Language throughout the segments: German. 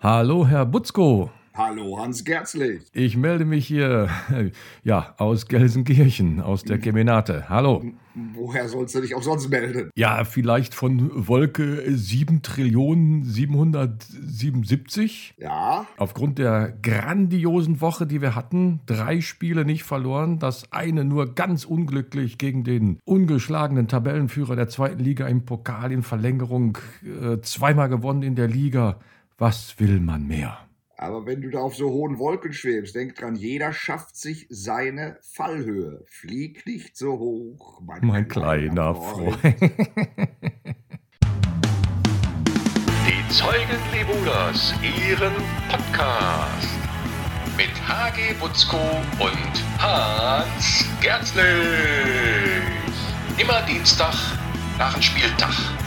Hallo, Herr Butzko. Hallo, Hans Gerzlich. Ich melde mich hier, ja, aus Gelsenkirchen, aus der Kemenate. Hallo. Woher sollst du dich auch sonst melden? Ja, vielleicht von Wolke 7 Trillionen 777. Ja. Aufgrund der grandiosen Woche, die wir hatten, drei Spiele nicht verloren, das eine nur ganz unglücklich gegen den ungeschlagenen Tabellenführer der zweiten Liga im Pokal in Verlängerung, äh, zweimal gewonnen in der Liga. Was will man mehr? Aber wenn du da auf so hohen Wolken schwebst, denk dran, jeder schafft sich seine Fallhöhe. Flieg nicht so hoch, mein, mein kleiner, kleiner Freund. Die Zeugen Lebuders, ihren Podcast. Mit HG Butzko und Hans Gerzlich. Immer Dienstag nach dem Spieltag.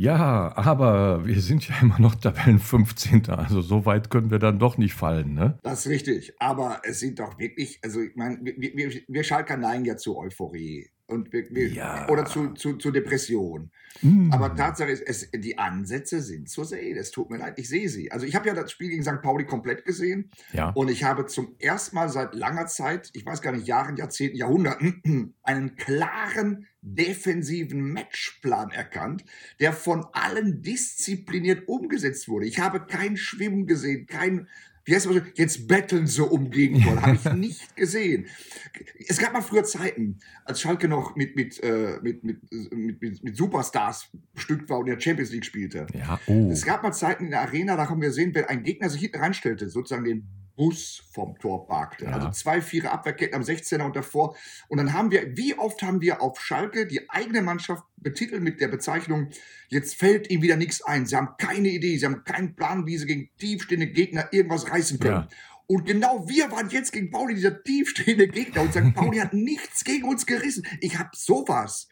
Ja, aber wir sind ja immer noch Tabellen 15. Also so weit können wir dann doch nicht fallen, ne? Das ist richtig. Aber es sind doch wirklich, also ich meine, wir, wir, wir Schalker neigen ja zu Euphorie und wir, wir, ja. oder zu, zu, zu Depression. Mm. Aber Tatsache ist, es, die Ansätze sind zu sehen. Es tut mir leid, ich sehe sie. Also ich habe ja das Spiel gegen St. Pauli komplett gesehen ja. und ich habe zum ersten Mal seit langer Zeit, ich weiß gar nicht, Jahren, Jahrzehnten, Jahrhunderten, einen klaren defensiven Matchplan erkannt, der von allen diszipliniert umgesetzt wurde. Ich habe kein Schwimmen gesehen, kein wie heißt das, jetzt betteln so um Gegentor. Habe ich nicht gesehen. Es gab mal früher Zeiten, als Schalke noch mit, mit, äh, mit, mit, mit, mit, mit Superstars bestückt war und in der Champions League spielte. Ja, oh. Es gab mal Zeiten in der Arena, da haben wir gesehen, wenn ein Gegner sich hinten reinstellte, sozusagen den Bus vom Tor parkte. Ja. Also zwei, vier Abwehrketten am 16er und davor. Und dann haben wir, wie oft haben wir auf Schalke die eigene Mannschaft betitelt mit der Bezeichnung, jetzt fällt ihm wieder nichts ein. Sie haben keine Idee, sie haben keinen Plan, wie sie gegen tiefstehende Gegner irgendwas reißen können. Ja. Und genau wir waren jetzt gegen Pauli dieser tiefstehende Gegner und St. Pauli hat nichts gegen uns gerissen. Ich habe sowas.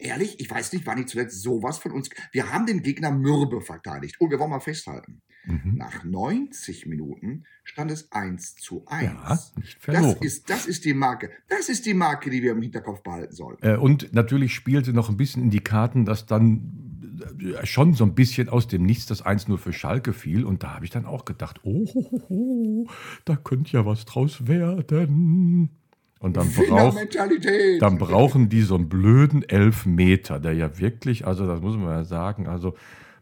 Ehrlich, ich weiß nicht, wann ich zuletzt sowas von uns. Wir haben den Gegner mürbe verteidigt. Und wir wollen mal festhalten. Mhm. Nach 90 Minuten stand es 1 zu 1. Ja, nicht das, ist, das ist die Marke. Das ist die Marke, die wir im Hinterkopf behalten sollen. Äh, und natürlich spielte noch ein bisschen in die Karten, dass dann äh, schon so ein bisschen aus dem Nichts das 1-0 für Schalke fiel. Und da habe ich dann auch gedacht, oh, oh, oh, da könnte ja was draus werden. Und dann, brauch, dann brauchen die so einen blöden Elfmeter, der ja wirklich, also das muss man ja sagen, also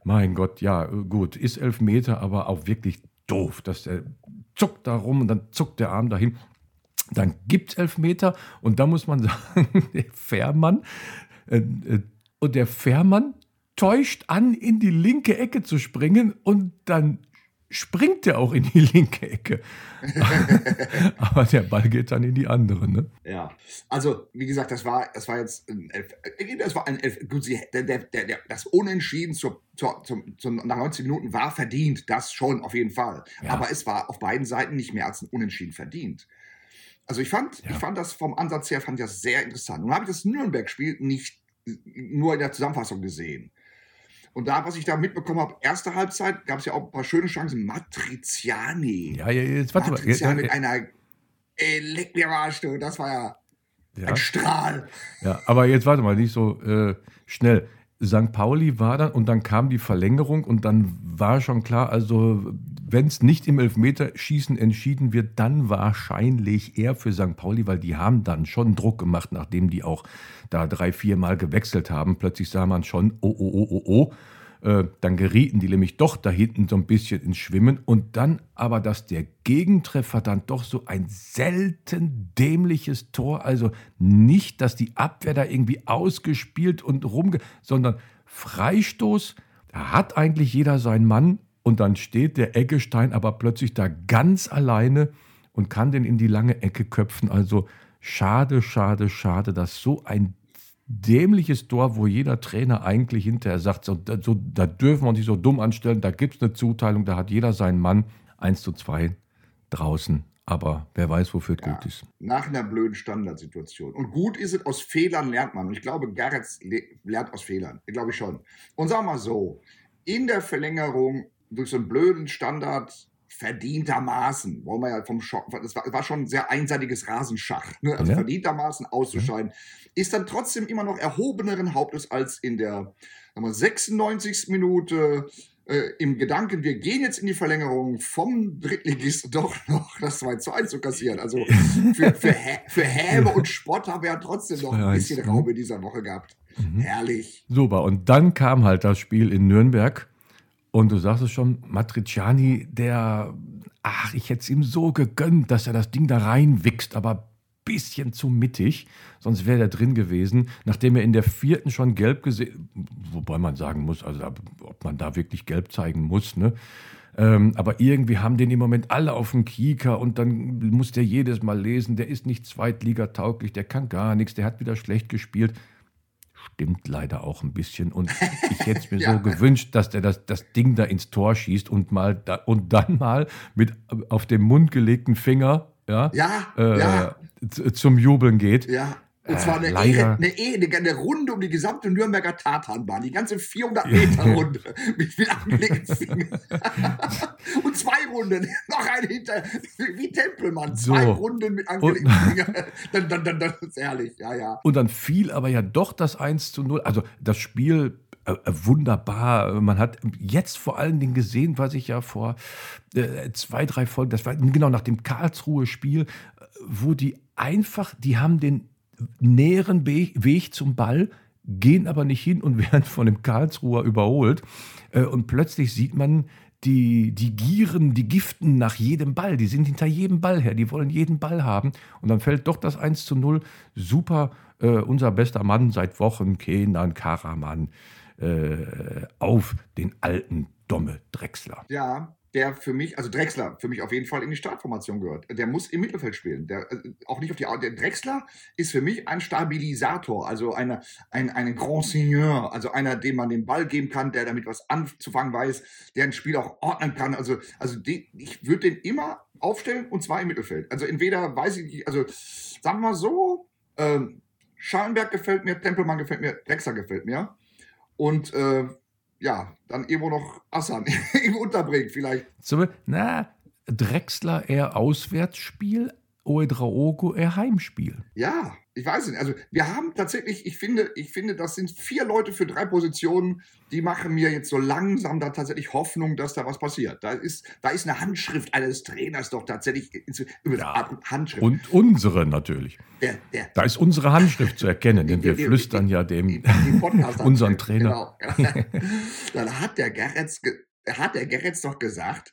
mein Gott, ja, gut, ist Elfmeter, aber auch wirklich doof, dass der zuckt da rum und dann zuckt der Arm dahin. Dann gibt es Elfmeter und da muss man sagen, der Fährmann äh, äh, und der Fährmann täuscht an, in die linke Ecke zu springen und dann springt er auch in die linke Ecke. Aber der Ball geht dann in die andere, ne? Ja. Also, wie gesagt, das war, das war jetzt ein Elf, das war ein Elf, gut, sie, der, der, der, das Unentschieden zur, zur, zum, zum, nach 90 Minuten war verdient, das schon auf jeden Fall. Ja. Aber es war auf beiden Seiten nicht mehr als ein Unentschieden verdient. Also ich fand, ja. ich fand das vom Ansatz her fand ich das sehr interessant. Nun habe ich das Nürnberg-Spiel nicht nur in der Zusammenfassung gesehen. Und da, was ich da mitbekommen habe, erste Halbzeit gab es ja auch ein paar schöne Chancen. Matriziani. Ja, ja, jetzt warte Matriziani mal. mit einer Elektrarstu, das war ja, ja, ein Strahl. Ja, aber jetzt warte mal, nicht so äh, schnell. St. Pauli war dann und dann kam die Verlängerung und dann war schon klar, also wenn es nicht im Elfmeterschießen entschieden wird, dann wahrscheinlich eher für St. Pauli, weil die haben dann schon Druck gemacht, nachdem die auch da drei, vier Mal gewechselt haben. Plötzlich sah man schon, oh, oh, oh, oh, oh. Äh, dann gerieten die nämlich doch da hinten so ein bisschen ins Schwimmen und dann aber, dass der Gegentreffer dann doch so ein selten dämliches Tor, also nicht, dass die Abwehr da irgendwie ausgespielt und rumge, sondern Freistoß, da hat eigentlich jeder seinen Mann und dann steht der Eggestein aber plötzlich da ganz alleine und kann den in die lange Ecke köpfen. Also schade, schade, schade, dass so ein dämliches Tor, wo jeder Trainer eigentlich hinterher sagt, so, so, da dürfen wir uns nicht so dumm anstellen, da gibt es eine Zuteilung, da hat jeder seinen Mann 1 zu 2 draußen. Aber wer weiß, wofür es ja, gut ist. Nach einer blöden Standardsituation. Und gut ist es, aus Fehlern lernt man. Und ich glaube, Gerrit lernt aus Fehlern. Ich glaube schon. Und sag mal so, in der Verlängerung durch so einen blöden Standard verdientermaßen, wollen wir ja vom Schock, das war, war schon ein sehr einseitiges Rasenschach, ne? also ja. verdientermaßen auszuscheiden, ja. ist dann trotzdem immer noch erhobeneren Hauptes als in der wir, 96. Minute äh, im Gedanken, wir gehen jetzt in die Verlängerung vom Drittligisten doch noch das 2 zu 1 zu kassieren. Also für, für, Hä für Häme und Spott haben wir ja trotzdem noch ein bisschen ne? Raum in dieser Woche gehabt. Mhm. Herrlich. Super. Und dann kam halt das Spiel in Nürnberg. Und du sagst es schon, Matriciani, der, ach, ich hätte es ihm so gegönnt, dass er das Ding da reinwichst, aber bisschen zu mittig, sonst wäre er drin gewesen, nachdem er in der vierten schon gelb gesehen, wobei man sagen muss, also ob man da wirklich gelb zeigen muss, ne? Ähm, aber irgendwie haben den im Moment alle auf dem Kieker und dann muss der jedes Mal lesen, der ist nicht zweitligatauglich, der kann gar nichts, der hat wieder schlecht gespielt. Stimmt leider auch ein bisschen. Und ich hätte es mir ja. so gewünscht, dass der das, das Ding da ins Tor schießt und mal da, und dann mal mit auf den Mund gelegten Finger ja, ja, äh, ja. zum Jubeln geht. Ja. Und zwar eine, Ehe, eine, Ehe, eine, Runde um die gesamte Nürnberger Tatanbahn, die ganze 400 Meter Runde mit, mit angelegten Fingern. und zwei Runden, noch eine hinter, wie Tempelmann, zwei so. Runden mit angelegten Fingern. Dann, dann, dann, das ist herrlich, ja, ja. Und dann fiel aber ja doch das 1 zu 0. Also das Spiel äh, äh, wunderbar. Man hat jetzt vor allen Dingen gesehen, was ich ja vor äh, zwei, drei Folgen, das war genau nach dem Karlsruhe-Spiel, wo die einfach, die haben den näheren Weg zum Ball, gehen aber nicht hin und werden von dem Karlsruher überholt. Äh, und plötzlich sieht man, die, die gieren, die giften nach jedem Ball. Die sind hinter jedem Ball her. Die wollen jeden Ball haben. Und dann fällt doch das 1 zu 0. Super, äh, unser bester Mann seit Wochen, Kenan Karaman, äh, auf den alten Domme Drechsler. Ja, der für mich, also Drexler, für mich auf jeden Fall in die Startformation gehört. Der muss im Mittelfeld spielen. Der, äh, auch nicht auf die, der Drexler ist für mich ein Stabilisator, also eine, ein, ein Grand Seigneur, also einer, dem man den Ball geben kann, der damit was anzufangen weiß, der ein Spiel auch ordnen kann. Also, also die, ich würde den immer aufstellen und zwar im Mittelfeld. Also entweder weiß ich nicht, also sagen wir mal so, ähm, Schallenberg gefällt mir, Tempelmann gefällt mir, Drexler gefällt mir. Und äh, ja, dann irgendwo noch Assan unterbringt vielleicht. So, na, Drexler eher Auswärtsspiel, Oedraogo eher Heimspiel. Ja, ich weiß nicht. Also wir haben tatsächlich, ich finde, ich finde, das sind vier Leute für drei Positionen, die machen mir jetzt so langsam da tatsächlich Hoffnung, dass da was passiert. Da ist, da ist eine Handschrift eines Trainers doch tatsächlich ja, Handschrift. Und unsere natürlich. Der, der, da ist unsere Handschrift zu erkennen, denn wir flüstern ja dem unseren Trainer. Genau. Dann hat der Gerrits, hat der Gerrits doch gesagt,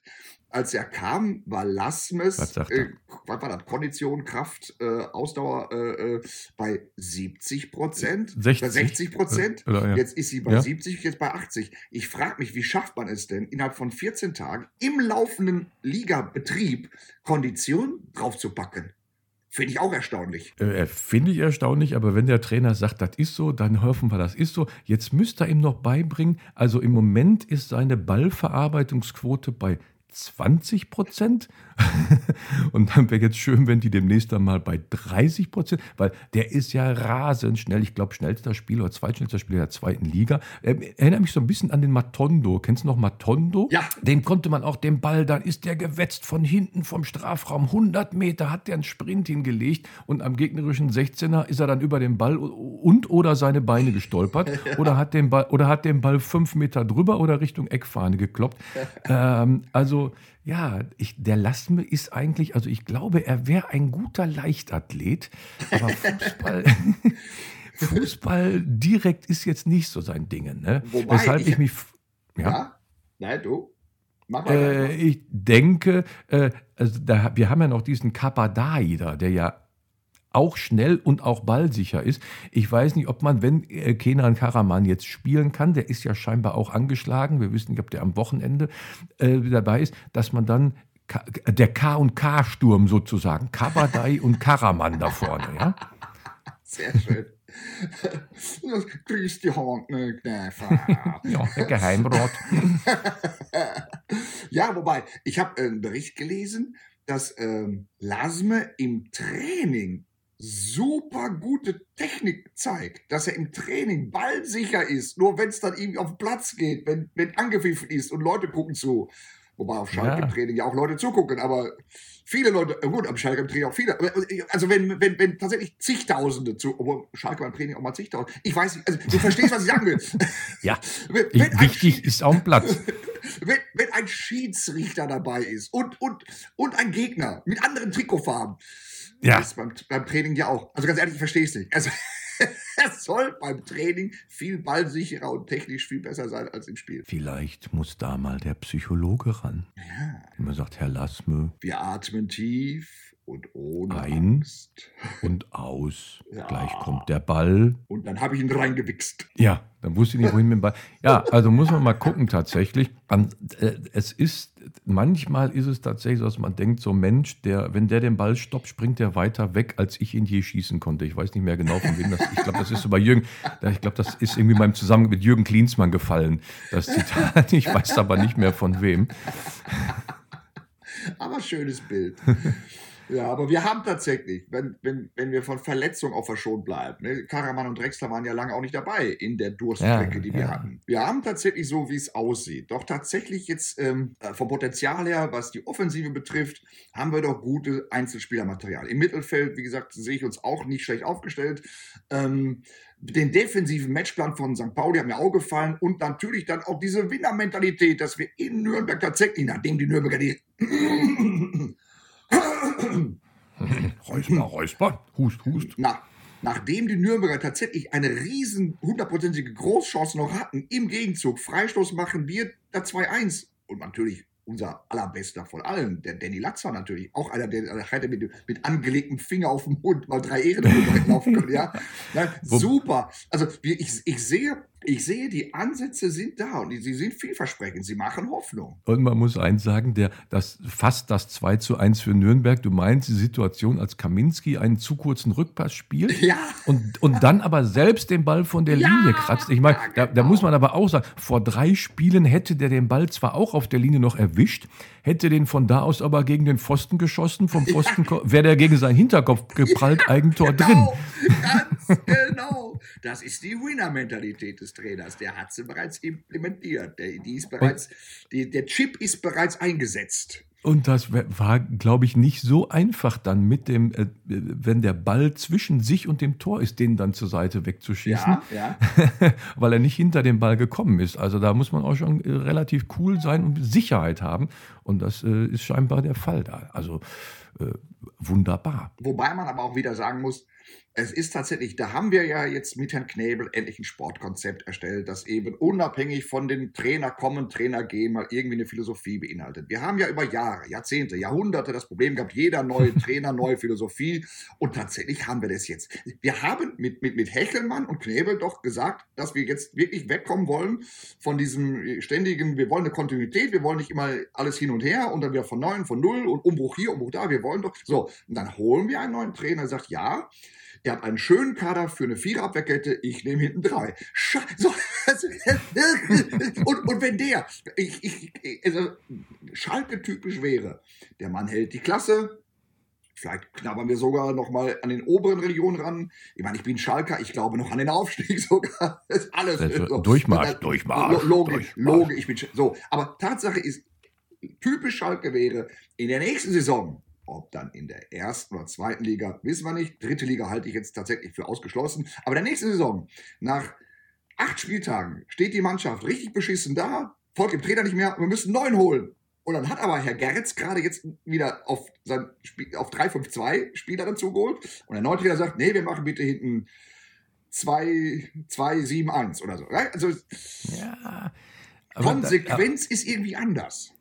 als er kam, war Lasmes, äh, was war das, Kondition, Kraft, äh, Ausdauer äh, äh bei 70 Prozent, 60, 60 Prozent. Ja. Jetzt ist sie bei ja. 70, jetzt bei 80. Ich frage mich, wie schafft man es denn, innerhalb von 14 Tagen im laufenden Ligabetrieb Kondition draufzupacken? Finde ich auch erstaunlich. Äh, Finde ich erstaunlich, aber wenn der Trainer sagt, das ist so, dann hoffen wir, das ist so. Jetzt müsste er ihm noch beibringen, also im Moment ist seine Ballverarbeitungsquote bei 20 Prozent. und dann wäre jetzt schön, wenn die demnächst einmal bei 30 Prozent, weil der ist ja rasend schnell. Ich glaube, schnellster Spieler oder zweitschnellster Spieler der zweiten Liga. Ähm, erinnert mich so ein bisschen an den Matondo. Kennst du noch Matondo? Ja. Dem konnte man auch den Ball, dann ist der gewetzt von hinten vom Strafraum. 100 Meter hat der einen Sprint hingelegt und am gegnerischen 16er ist er dann über den Ball und oder seine Beine gestolpert oder, hat den Ball, oder hat den Ball fünf Meter drüber oder Richtung Eckfahne gekloppt. ähm, also ja, ich, der Lasme ist eigentlich, also ich glaube, er wäre ein guter Leichtathlet, aber Fußball, Fußball direkt ist jetzt nicht so sein Ding. Ne? Wobei Weshalb ich, ich mich. Ja, ja? nein, du. Mach mal äh, ich denke, äh, also da, wir haben ja noch diesen Kapadai da, der ja auch schnell und auch ballsicher ist. Ich weiß nicht, ob man, wenn äh, Kenan Karaman jetzt spielen kann, der ist ja scheinbar auch angeschlagen, wir wissen nicht, ob der am Wochenende äh, dabei ist, dass man dann K der K und K Sturm sozusagen, Kabadai und Karaman da vorne, ja? Sehr schön. Grüß die Hand, ne, Ja, der Geheimrat. ja, wobei, ich habe einen Bericht gelesen, dass ähm, Lasme im Training super gute Technik zeigt, dass er im Training ballsicher ist, nur wenn es dann irgendwie auf den Platz geht, wenn, wenn angepfiffen ist und Leute gucken zu, Wobei auf Schalke Ja. im Training ja auch Leute zugucken, aber viele Leute, äh, gut, am Schalke im Training auch viele. äh, Also wenn, wenn, wenn tatsächlich zigtausende zu, obwohl Schalke beim Training auch mal zigtausend, ich weiß nicht, also du verstehst, was ich sagen will. Ja, Wenn, ich, wenn, ein, wichtig ist auch ein Platz. wenn, wenn ein Schiedsrichter dabei ist und, und, und ein Gegner mit anderen Trikotfarben, Ja. das ist beim, beim Training ja auch. Also ganz ehrlich, ich verstehe es nicht. Also es soll beim Training viel ballsicherer und technisch viel besser sein als im Spiel. Vielleicht muss da mal der Psychologe ran. Ja. Wenn man sagt, Herr Lassme, Wir atmen tief und ohne Ein. Angst. und aus. Ja. Gleich kommt der Ball. Und dann habe ich ihn reingewichst. Ja, dann wusste ich nicht, wohin mit dem Ball. Ja, also muss man mal gucken tatsächlich. An, äh, es ist, manchmal ist es tatsächlich so, dass man denkt, so Mensch, der, wenn der den Ball stoppt, springt der weiter weg, als ich ihn je schießen konnte. Ich weiß nicht mehr genau, von wem das Ich glaube, das ist so bei Jürgen, ich glaube, das ist irgendwie beim Zusammen mit Jürgen Klinsmann gefallen. Das Zitat, ich weiß aber nicht mehr von wem. Aber schönes Bild. Ja, aber wir haben tatsächlich, wenn, wenn, wenn wir von Verletzung auch verschont bleiben, ne, Karaman und Drexler waren ja lange auch nicht dabei in der Durststrecke, Ja, die wir ja. hatten. Wir haben tatsächlich so, wie es aussieht. Doch tatsächlich jetzt ähm, äh, vom Potenzial her, was die Offensive betrifft, haben wir doch gute Einzelspielermaterial. Im Mittelfeld, wie gesagt, sehe ich uns auch nicht schlecht aufgestellt. Ähm, den defensiven Matchplan von St. Pauli hat mir auch gefallen und natürlich dann auch diese Winnermentalität, dass wir in Nürnberg tatsächlich, nachdem die Nürnberger die Räusper, Räusper, Hust, Hust. Na, nachdem die Nürnberger tatsächlich eine riesen hundertprozentige Großchance noch hatten, im Gegenzug Freistoß machen wir da 2-1. Und natürlich unser allerbester von allen, der Danny Latzer natürlich, auch einer, der der hätte mit, mit angelegtem Finger auf dem Mund mal drei Ehren laufen können, ja. Wo- super. Also ich, ich sehe, ich sehe, die Ansätze sind da und die- sie sind vielversprechend. Sie machen Hoffnung. Und man muss eins sagen, der, das, fast das 2 zu 1 für Nürnberg. Du meinst die Situation, als Kaminski einen zu kurzen Rückpass spielt Ja. und, und dann aber selbst den Ball von der Ja, Linie kratzt. Ich meine, ja, da, da genau. muss man aber auch sagen, vor drei Spielen hätte der den Ball zwar auch auf der Linie noch erwischt, hätte den von da aus aber gegen den Pfosten geschossen. Vom Pfosten wäre der gegen seinen Hinterkopf geprallt, Eigentor drin. Genau, ganz genau. Das ist die Winner-Mentalität des Trainers. Der hat sie bereits implementiert. Der, die ist bereits, die, der Chip ist bereits eingesetzt. Und das war, glaube ich, nicht so einfach dann mit dem, äh, wenn der Ball zwischen sich und dem Tor ist, den dann zur Seite wegzuschießen. Ja, ja. weil er nicht hinter den Ball gekommen ist. Also da muss man auch schon äh, relativ cool sein und Sicherheit haben. Und das äh, ist scheinbar der Fall da. Also äh, wunderbar. Wobei man aber auch wieder sagen muss, es ist tatsächlich, da haben wir ja jetzt mit Herrn Knebel endlich ein Sportkonzept erstellt, das eben unabhängig von den Trainer kommen, Trainer gehen, mal irgendwie eine Philosophie beinhaltet. Wir haben ja über Jahre, Jahrzehnte, Jahrhunderte das Problem gehabt, jeder neue Trainer, neue Philosophie. Und tatsächlich haben wir das jetzt. Wir haben mit, mit, mit Hechelmann und Knebel doch gesagt, dass wir jetzt wirklich wegkommen wollen von diesem ständigen, wir wollen eine Kontinuität, wir wollen nicht immer alles hin und her und dann wieder von neun, von null und Umbruch hier, Umbruch da, wir wollen doch. So, und dann holen wir einen neuen Trainer, der sagt, ja, Ihr habt einen schönen Kader für eine Viererabwehrkette, ich nehme hinten drei. Sche so, also, und, und wenn der, ich, ich, also, Schalke typisch wäre, der Mann hält die Klasse, vielleicht knabbern wir sogar noch mal an den oberen Regionen ran. Ich meine, ich bin Schalker, ich glaube noch an den Aufstieg sogar. Das ist alles. Also, Durchmarsch, Und dann- Durchmarsch, Lo- Logisch, Durchmarsch. logisch, ich bin Sch- so. Aber Tatsache ist, typisch Schalke wäre, in der nächsten Saison, ob dann in der ersten oder zweiten Liga, wissen wir nicht. Dritte Liga halte ich jetzt tatsächlich für ausgeschlossen. Aber der nächsten Saison, nach acht Spieltagen, steht die Mannschaft richtig beschissen da, folgt dem Trainer nicht mehr, wir müssen neuen holen. Und dann hat aber Herr Gerritz gerade jetzt wieder auf, sein Spiel, auf 3-5-2 Spieler dazu geholt. Und der neue Trainer sagt, nee, wir machen bitte hinten 2-7-1 oder so. Also Ja. aber da- Konsequenz ist irgendwie anders.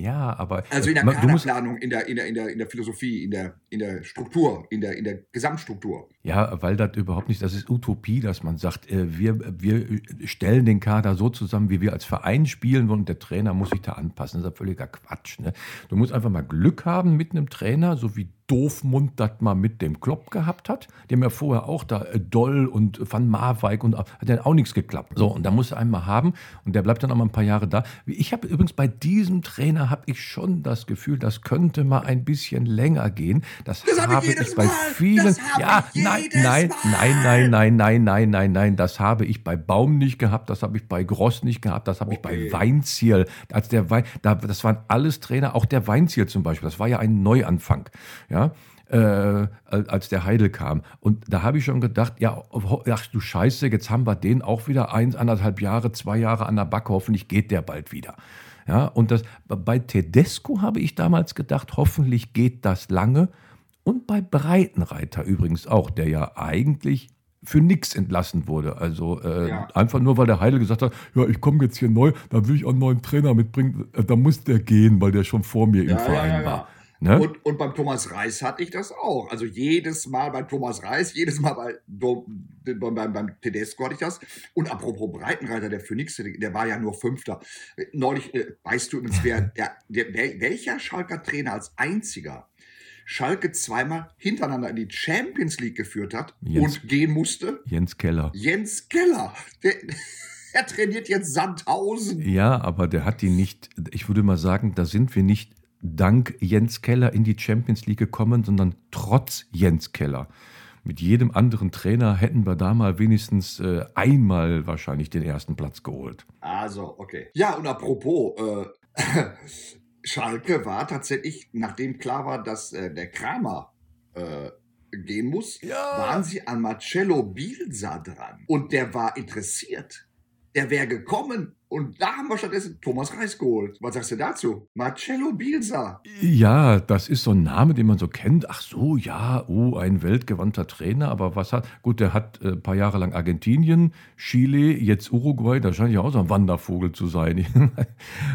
Ja, aber Also in der Kaderplanung, in der, in der, in der, in der Philosophie, in der, in der Struktur, in der, in der Gesamtstruktur. Ja, weil das überhaupt nicht, das ist Utopie, dass man sagt, äh, wir, wir stellen den Kader so zusammen, wie wir als Verein spielen wollen und der Trainer muss sich da anpassen. Das ist ja völliger Quatsch. Ne? Du musst einfach mal Glück haben mit einem Trainer, so wie Doofmund das mal mit dem Klopp gehabt hat. Haben ja vorher auch da äh, Doll und Van Marwijk und hat ja auch nichts geklappt. So, und da musst du einen mal haben und der bleibt dann auch mal ein paar Jahre da. Ich habe übrigens bei diesem Trainer habe ich schon das Gefühl, das könnte mal ein bisschen länger gehen. Das, Das hab ich habe ich bei Mal. vielen. Ja, jedes nein, nein, nein, nein, nein, nein, nein, nein, nein, das habe ich bei Baum nicht gehabt, das habe ich bei Gross nicht gehabt, das habe okay. ich bei Weinziel. Als der Wein, da, das waren alles Trainer, auch der Weinziel zum Beispiel, das war ja ein Neuanfang. Ja, äh, als der Heidel kam. Und da habe ich schon gedacht, ja, ach du Scheiße, jetzt haben wir den auch wieder eins, anderthalb Jahre, zwei Jahre an der Backe, hoffentlich geht der bald wieder. Ja, und das, bei Tedesco habe ich damals gedacht, hoffentlich geht das lange. Und bei Breitenreiter übrigens auch, der ja eigentlich für nichts entlassen wurde. Also äh, ja. einfach nur, weil der Heidel gesagt hat, ja, ich komme jetzt hier neu, da will ich auch einen neuen Trainer mitbringen, äh, da muss der gehen, weil der schon vor mir ja, im Verein ja, war. Ne? Und, und beim Thomas Reis hatte ich das auch. Also jedes Mal bei Thomas Reis, jedes Mal bei, beim, beim, beim Tedesco hatte ich das. Und apropos Breitenreiter, der Phoenix, der war ja nur Fünfter. Neulich, äh, weißt du übrigens, wer, der, der, welcher Schalker Trainer als einziger Schalke zweimal hintereinander in die Champions League geführt hat Jens, und gehen musste? Jens Keller. Jens Keller. Der, er trainiert jetzt Sandhausen. Ja, aber der hat die nicht, ich würde mal sagen, da sind wir nicht dank Jens Keller in die Champions League gekommen, sondern trotz Jens Keller. Mit jedem anderen Trainer hätten wir da mal wenigstens äh, einmal wahrscheinlich den ersten Platz geholt. Also, okay. Ja, und apropos, äh, Schalke war tatsächlich, nachdem klar war, dass äh, der Kramer äh, gehen muss, ja. waren sie an Marcello Bielsa dran. Und der war interessiert. Der wäre gekommen und da haben wir stattdessen Thomas Reis geholt. Was sagst du dazu? Marcello Bielsa. Ja, das ist so ein Name, den man so kennt. Ach so, ja, oh, ein weltgewandter Trainer. Aber was hat, gut, der hat ein äh, paar Jahre lang Argentinien, Chile, jetzt Uruguay. Da scheint ja auch so ein Wandervogel zu sein. äh,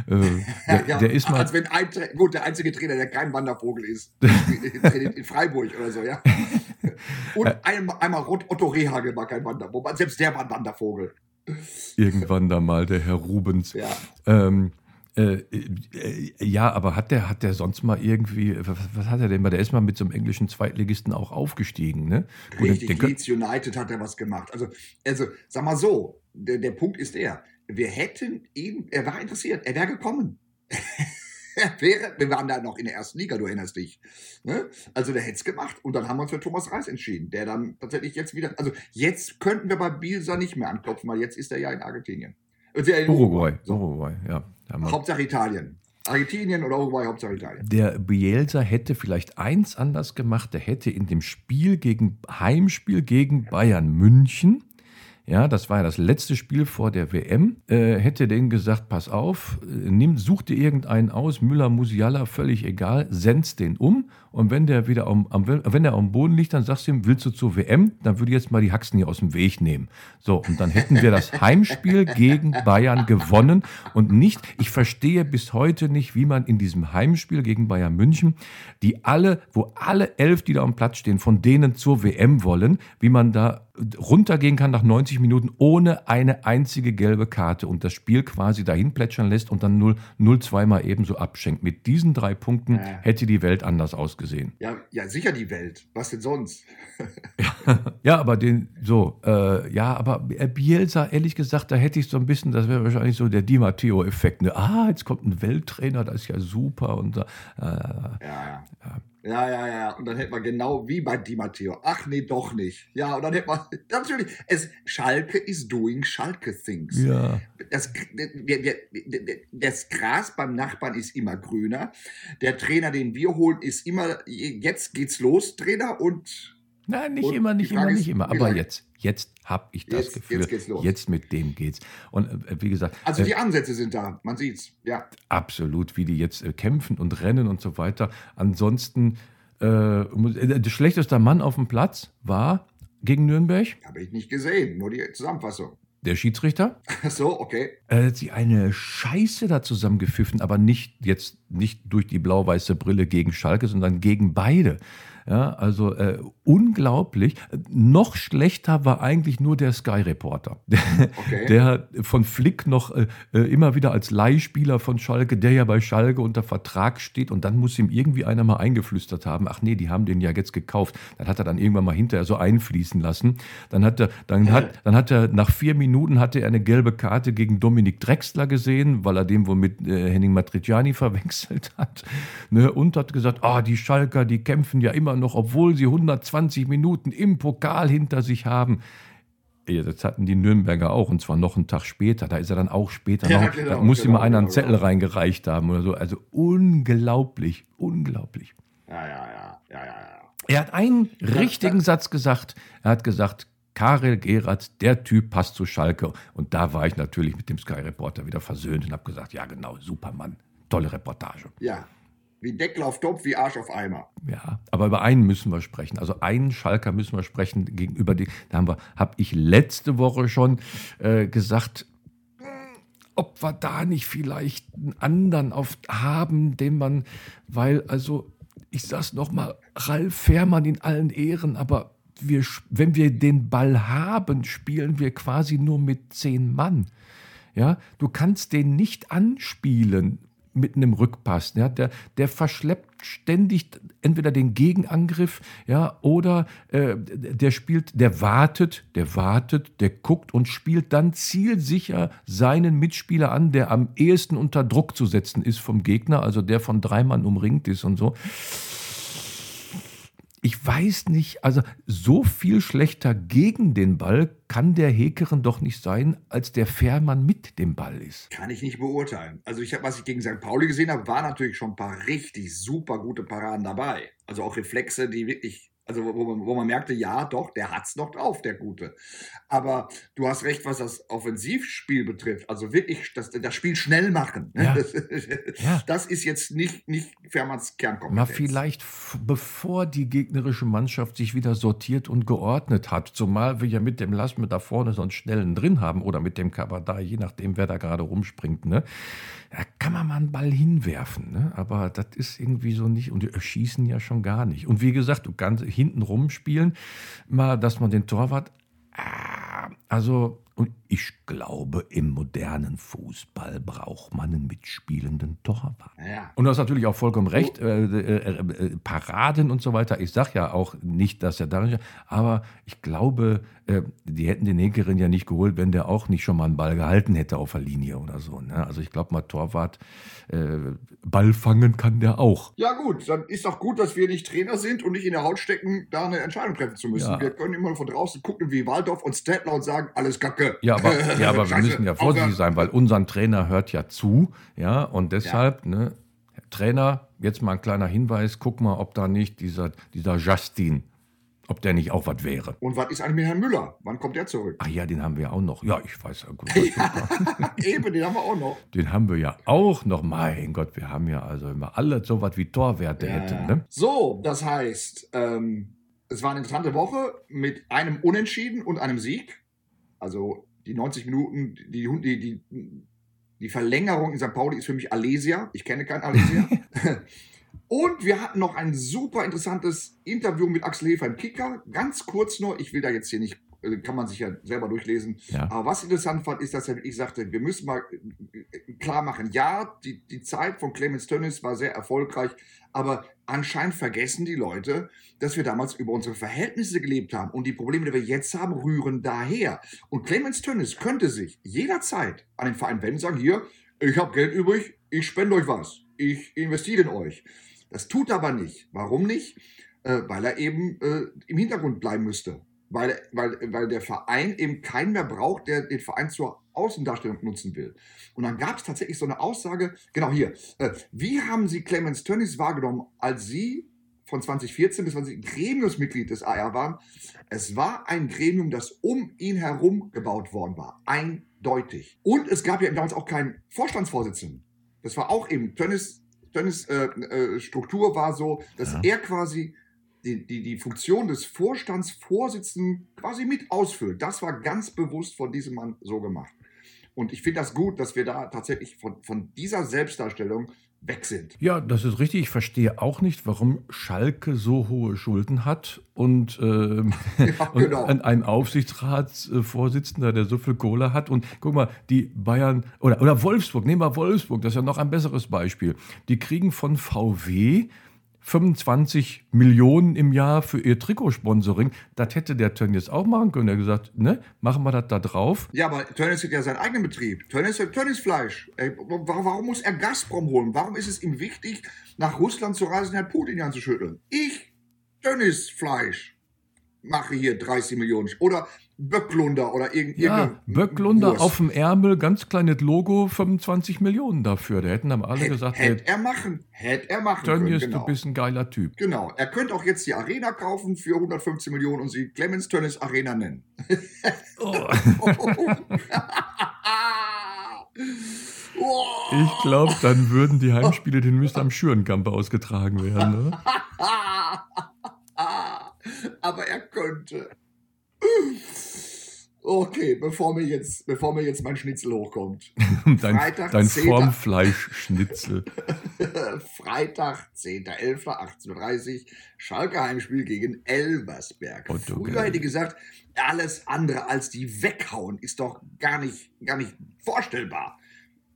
der, ja, der, ist mal. Als wenn ein, gut, der einzige Trainer, der kein Wandervogel ist. in, Freiburg oder so, ja. Und einmal, einmal Otto Rehagel war kein Wandervogel. Selbst der war ein Wandervogel. Irgendwann da mal der Herr Rubens. Ja. Ähm, äh, äh, ja, aber hat der, hat der sonst mal irgendwie, was, was, hat er denn mal? Der ist mal mit so einem englischen Zweitligisten auch aufgestiegen, ne? Richtig, den, den Leeds United hat er was gemacht. Also, also sag mal so, der, der Punkt ist der, wir hätten ihn, er war interessiert, er wäre gekommen. wäre, wir waren da noch in der ersten Liga, du erinnerst dich. Ne? Also der hätte es gemacht und dann haben wir uns für Thomas Reis entschieden, der dann tatsächlich jetzt wieder, also jetzt könnten wir bei Bielsa nicht mehr anklopfen, weil jetzt ist er ja in Argentinien. Äh, in Uruguay, so. Uruguay, ja. Hauptsache Italien. Argentinien oder Uruguay, Hauptsache Italien. Der Bielsa hätte vielleicht eins anders gemacht. Der hätte in dem Spiel gegen Heimspiel gegen Bayern München ja, das war ja das letzte Spiel vor der WM. Äh, hätte denen gesagt, pass auf, äh, nimm, such dir irgendeinen aus, Müller, Musiala, völlig egal, sendst den um und wenn der wieder am, am, wenn der am Boden liegt, dann sagst du ihm, willst du zur WM? Dann würde ich jetzt mal die Haxen hier aus dem Weg nehmen. So, und dann hätten wir das Heimspiel gegen Bayern gewonnen und nicht, ich verstehe bis heute nicht, wie man in diesem Heimspiel gegen Bayern München, die alle, wo alle elf, die da am Platz stehen, von denen zur WM wollen, wie man da runtergehen kann nach 90 Minuten ohne eine einzige gelbe Karte und das Spiel quasi dahin plätschern lässt und dann 0-2 mal ebenso abschenkt. Mit diesen drei Punkten hätte die Welt anders ausgesehen. Ja, ja, sicher die Welt. Was denn sonst? ja, aber den, so, äh, ja, aber Bielsa, ehrlich gesagt, da hätte ich so ein bisschen, das wäre wahrscheinlich so der Di Matteo-Effekt. Ne? Ah, jetzt kommt ein Welttrainer, das ist ja super und äh, ja, ja. Ja. Ja, ja. Und dann hätte man genau wie bei Di Matteo. Ach nee, doch nicht. Ja, und dann hätte man natürlich. Es, Schalke is doing Schalke things. Ja. Das, das Gras beim Nachbarn ist immer grüner. Der Trainer, den wir holen, ist immer. Jetzt geht's los, Trainer und. Nein, nicht und immer, nicht immer, nicht immer. Aber jetzt, jetzt habe ich das jetzt, Gefühl. Jetzt geht's los. Jetzt mit dem geht's. Und äh, wie gesagt. Also die äh, Ansätze sind da, man sieht's, ja. Absolut, wie die jetzt äh, kämpfen und rennen und so weiter. Ansonsten, äh, äh der schlechteste Mann auf dem Platz war gegen Nürnberg. Habe ich nicht gesehen, nur die Zusammenfassung. Der Schiedsrichter? Ach so, okay. Er hat sie eine Scheiße da zusammengepfiffen, aber nicht jetzt nicht durch die blau-weiße Brille gegen Schalke, sondern gegen beide. Ja, also äh, unglaublich. Noch schlechter war eigentlich nur der Sky Reporter, der, okay. der von Flick noch äh, äh, immer wieder als Leihspieler von Schalke, der ja bei Schalke unter Vertrag steht und dann muss ihm irgendwie einer mal eingeflüstert haben, ach nee, die haben den ja jetzt gekauft. Dann hat er dann irgendwann mal hinterher so einfließen lassen. Dann hat er, dann hat, dann hat er nach vier Minuten hatte er eine gelbe Karte gegen Dominik Drexler gesehen, weil er den wohl mit äh, Henning Matriciani verwechselt gewechselt hat. Ne, und hat gesagt, ah, die Schalker, die kämpfen ja immer noch, obwohl sie 120 Minuten im Pokal hinter sich haben. Ja, das hatten die Nürnberger auch, und zwar noch einen Tag später. Da ist er dann auch später Ja, noch. genau, da muss genau, mal einer einen genau, Zettel genau. reingereicht haben oder so. Also unglaublich, unglaublich. Ja, ja, ja, ja, ja. Er hat einen richtigen Satz gesagt. Er hat gesagt, Karel Gerard, der Typ passt zu Schalke. Und da war ich natürlich mit dem Sky Reporter wieder versöhnt und habe gesagt, ja genau, Supermann, tolle Reportage. Ja. Wie Deckel auf Topf, wie Arsch auf Eimer. Ja, aber über einen müssen wir sprechen. Also einen Schalker müssen wir sprechen gegenüber den. Da haben wir, habe ich letzte Woche schon äh, gesagt, hm, ob wir da nicht vielleicht einen anderen auf haben, den man, weil also ich sag's noch mal, Ralf Fährmann in allen Ehren, aber wir, wenn wir den Ball haben, spielen wir quasi nur mit zehn Mann. Ja, du kannst den nicht anspielen mit einem Rückpass. Ja, der, der verschleppt ständig entweder den Gegenangriff, ja, oder äh, der spielt, der wartet, der wartet, der guckt und spielt dann zielsicher seinen Mitspieler an, der am ehesten unter Druck zu setzen ist vom Gegner, also der von drei Mann umringt ist und so. Ich weiß nicht, also so viel schlechter gegen den Ball kann der Hekeren doch nicht sein, als der Fährmann mit dem Ball ist. Kann ich nicht beurteilen. Also ich hab, was ich gegen St. Pauli gesehen habe, waren natürlich schon ein paar richtig super gute Paraden dabei. Also auch Reflexe, die wirklich, also wo man, wo man merkte, ja, doch, der hat's noch drauf, der Gute. Aber du hast recht, was das Offensivspiel betrifft. Also wirklich das, das Spiel schnell machen. Ja. Das, Ja. das ist jetzt nicht, nicht Fährmanns Kernkompetenz. Mal vielleicht bevor die gegnerische Mannschaft sich wieder sortiert und geordnet hat, zumal wir ja mit dem Lassme da vorne so einen schnellen drin haben oder mit dem Kabadai, je nachdem, wer da gerade rumspringt, ne? Da kann man mal einen Ball hinwerfen, ne? Aber das ist irgendwie so nicht, und die schießen ja schon gar nicht. Und wie gesagt, du kannst hinten rumspielen, mal, dass man den Torwart Ah, Also, und ich glaube, im modernen Fußball braucht man einen mitspielenden Torwart. Ja. Und du hast natürlich auch vollkommen recht, äh, äh, äh, Paraden und so weiter. Ich sage ja auch nicht, dass er da aber ich glaube, äh, die hätten den Hekerin ja nicht geholt, wenn der auch nicht schon mal einen Ball gehalten hätte auf der Linie oder so. Ne? Also ich glaube mal, Torwart, äh, Ball fangen kann der auch. Ja gut, dann ist doch gut, dass wir nicht Trainer sind und nicht in der Haut stecken, da eine Entscheidung treffen zu müssen. Ja. Wir können immer von draußen gucken wie Waldorf und Stettler und sagen, alles Kacke. Ja, aber, ja, aber wir müssen ja vorsichtig sein, weil unser Trainer hört ja zu, ja, und deshalb, ne, Trainer, jetzt mal ein kleiner Hinweis, guck mal, ob da nicht dieser, dieser Justin, ob der nicht auch was wäre. Und was ist eigentlich mit Herrn Müller? Wann kommt der zurück? Ach ja, den haben wir auch noch. Ja, ich weiß ja gut. Eben, den haben wir auch noch. Den haben wir ja auch noch. Mein Gott, wir haben ja also immer alle so was wie Torwerte hätten. Ne? So, das heißt, ähm, es war eine interessante Woche mit einem Unentschieden und einem Sieg. Also die 90 Minuten, die, die, die, die Verlängerung in St. Pauli ist für mich Alesia. Ich kenne keinen Alesia. und wir hatten noch ein super interessantes Interview mit Axel Hefer im Kicker. Ganz kurz nur, ich will da jetzt hier nicht, kann man sich ja selber durchlesen. Ja. Aber was interessant fand, ist, dass er wirklich sagte, wir müssen mal äh, klar machen, ja, die, die Zeit von Clemens Tönnies war sehr erfolgreich, aber anscheinend vergessen die Leute, dass wir damals über unsere Verhältnisse gelebt haben und die Probleme, die wir jetzt haben, rühren daher. Und Clemens Tönnies könnte sich jederzeit an den Verein wenden und sagen, hier, ich habe Geld übrig, ich spende euch was, ich investiere in euch. Das tut er aber nicht. Warum nicht? Äh, weil er eben äh, im Hintergrund bleiben müsste. Weil, weil, weil der Verein eben keinen mehr braucht, der den Verein zur Außendarstellung nutzen will. Und dann gab es tatsächlich so eine Aussage, genau hier, äh, wie haben Sie Clemens Tönnies wahrgenommen, als Sie von 2014 bis 20 Gremiumsmitglied des AR waren? Es war ein Gremium, das um ihn herum gebaut worden war. Eindeutig. Und es gab ja damals auch keinen Vorstandsvorsitzenden. Das war auch eben, Tönnies, Tönnies äh, äh, Struktur war so, dass Ja. er quasi die, die, die Funktion des Vorstandsvorsitzenden quasi mit ausfüllt. Das war ganz bewusst von diesem Mann so gemacht. Und ich finde das gut, dass wir da tatsächlich von, von dieser Selbstdarstellung weg sind. Ja, das ist richtig. Ich verstehe auch nicht, warum Schalke so hohe Schulden hat und, ähm, Ja, und genau. ein- einen Aufsichtsratsvorsitzender, der so viel Kohle hat. Und guck mal, die Bayern oder, oder Wolfsburg, nehmen wir Wolfsburg, das ist ja noch ein besseres Beispiel. Die kriegen von VW 25 Millionen im Jahr für ihr Trikotsponsoring. Das hätte der Tönnies auch machen können. Er hat gesagt, ne, machen wir das da drauf. Ja, aber Tönnies hat ja seinen eigenen Betrieb. Tönnies hat Tönnies Fleisch. Ey, warum muss er Gazprom holen? Warum ist es ihm wichtig, nach Russland zu reisen, Herrn Putin anzuschütteln? Ich, Tönnies Fleisch, mache hier 30 Millionen. Oder Böcklunder oder irgend, Ja, Böcklunder auf dem Ärmel, ganz kleines Logo, 25 Millionen dafür. Da hätten dann alle Hätte gesagt, hätt er machen, hätte er machen können. Tönnies, Genau. du bist ein geiler Typ. genau. Er könnte auch jetzt die Arena kaufen für 115 Millionen und sie Clemens Tönnies Arena nennen. Oh. Ich glaube, dann würden die Heimspiele den Mist am Schürenkamp ausgetragen werden. Ne? Aber er könnte. Okay, bevor mir jetzt, bevor mir jetzt mein Schnitzel hochkommt. Dein, Freitag, dein 10. Formfleischschnitzel. Freitag, 10.11.18.30 Uhr, Schalke Heimspiel gegen Elversberg. Oh, Früher Geil. hätte ich gesagt, alles andere als die weghauen ist doch gar nicht, gar nicht vorstellbar.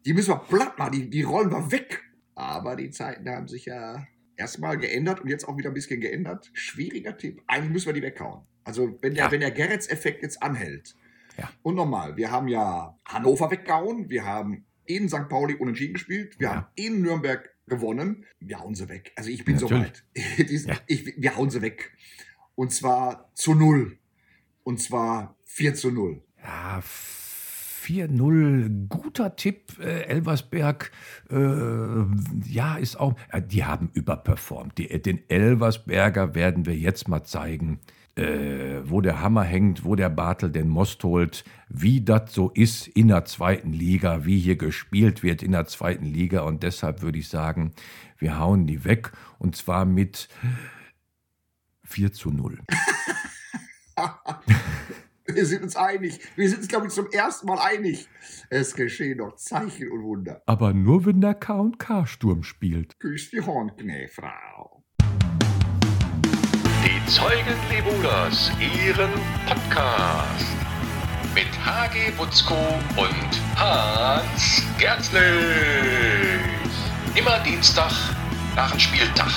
Die müssen wir platt machen, die, die rollen wir weg. Aber die Zeiten haben sich ja erstmal geändert und jetzt auch wieder ein bisschen geändert. Schwieriger Tipp. Eigentlich müssen wir die weghauen. Also wenn der, Ja. wenn der Gerrits-Effekt jetzt anhält. Ja. Und nochmal, wir haben ja Hannover weggehauen, wir haben in St. Pauli unentschieden gespielt, wir Ja. haben in Nürnberg gewonnen. Wir hauen sie weg. Also ich bin Natürlich. soweit. Wir hauen sie weg. Und zwar zu null. Und zwar 4 zu 0. Ja, 4-0, guter Tipp. Äh, Elversberg, äh, ja, ist auch. Äh, die haben überperformt. Die, den Elversberger werden wir jetzt mal zeigen, äh, wo der Hammer hängt, wo der Bartel den Most holt, wie das so ist in der zweiten Liga, wie hier gespielt wird in der zweiten Liga. Und deshalb würde ich sagen, wir hauen die weg. Und zwar mit 4 zu 0. Wir sind uns einig. Wir sind uns, glaube ich, zum ersten Mal einig. Es geschehen noch Zeichen und Wunder. Aber nur, wenn der K&K-Sturm spielt. Küss die Hornknäfrau. Die Zeugen Lebuders, Ihren Podcast. Mit HG Butzko und Hans Gärtlich. Immer Dienstag nach dem Spieltag.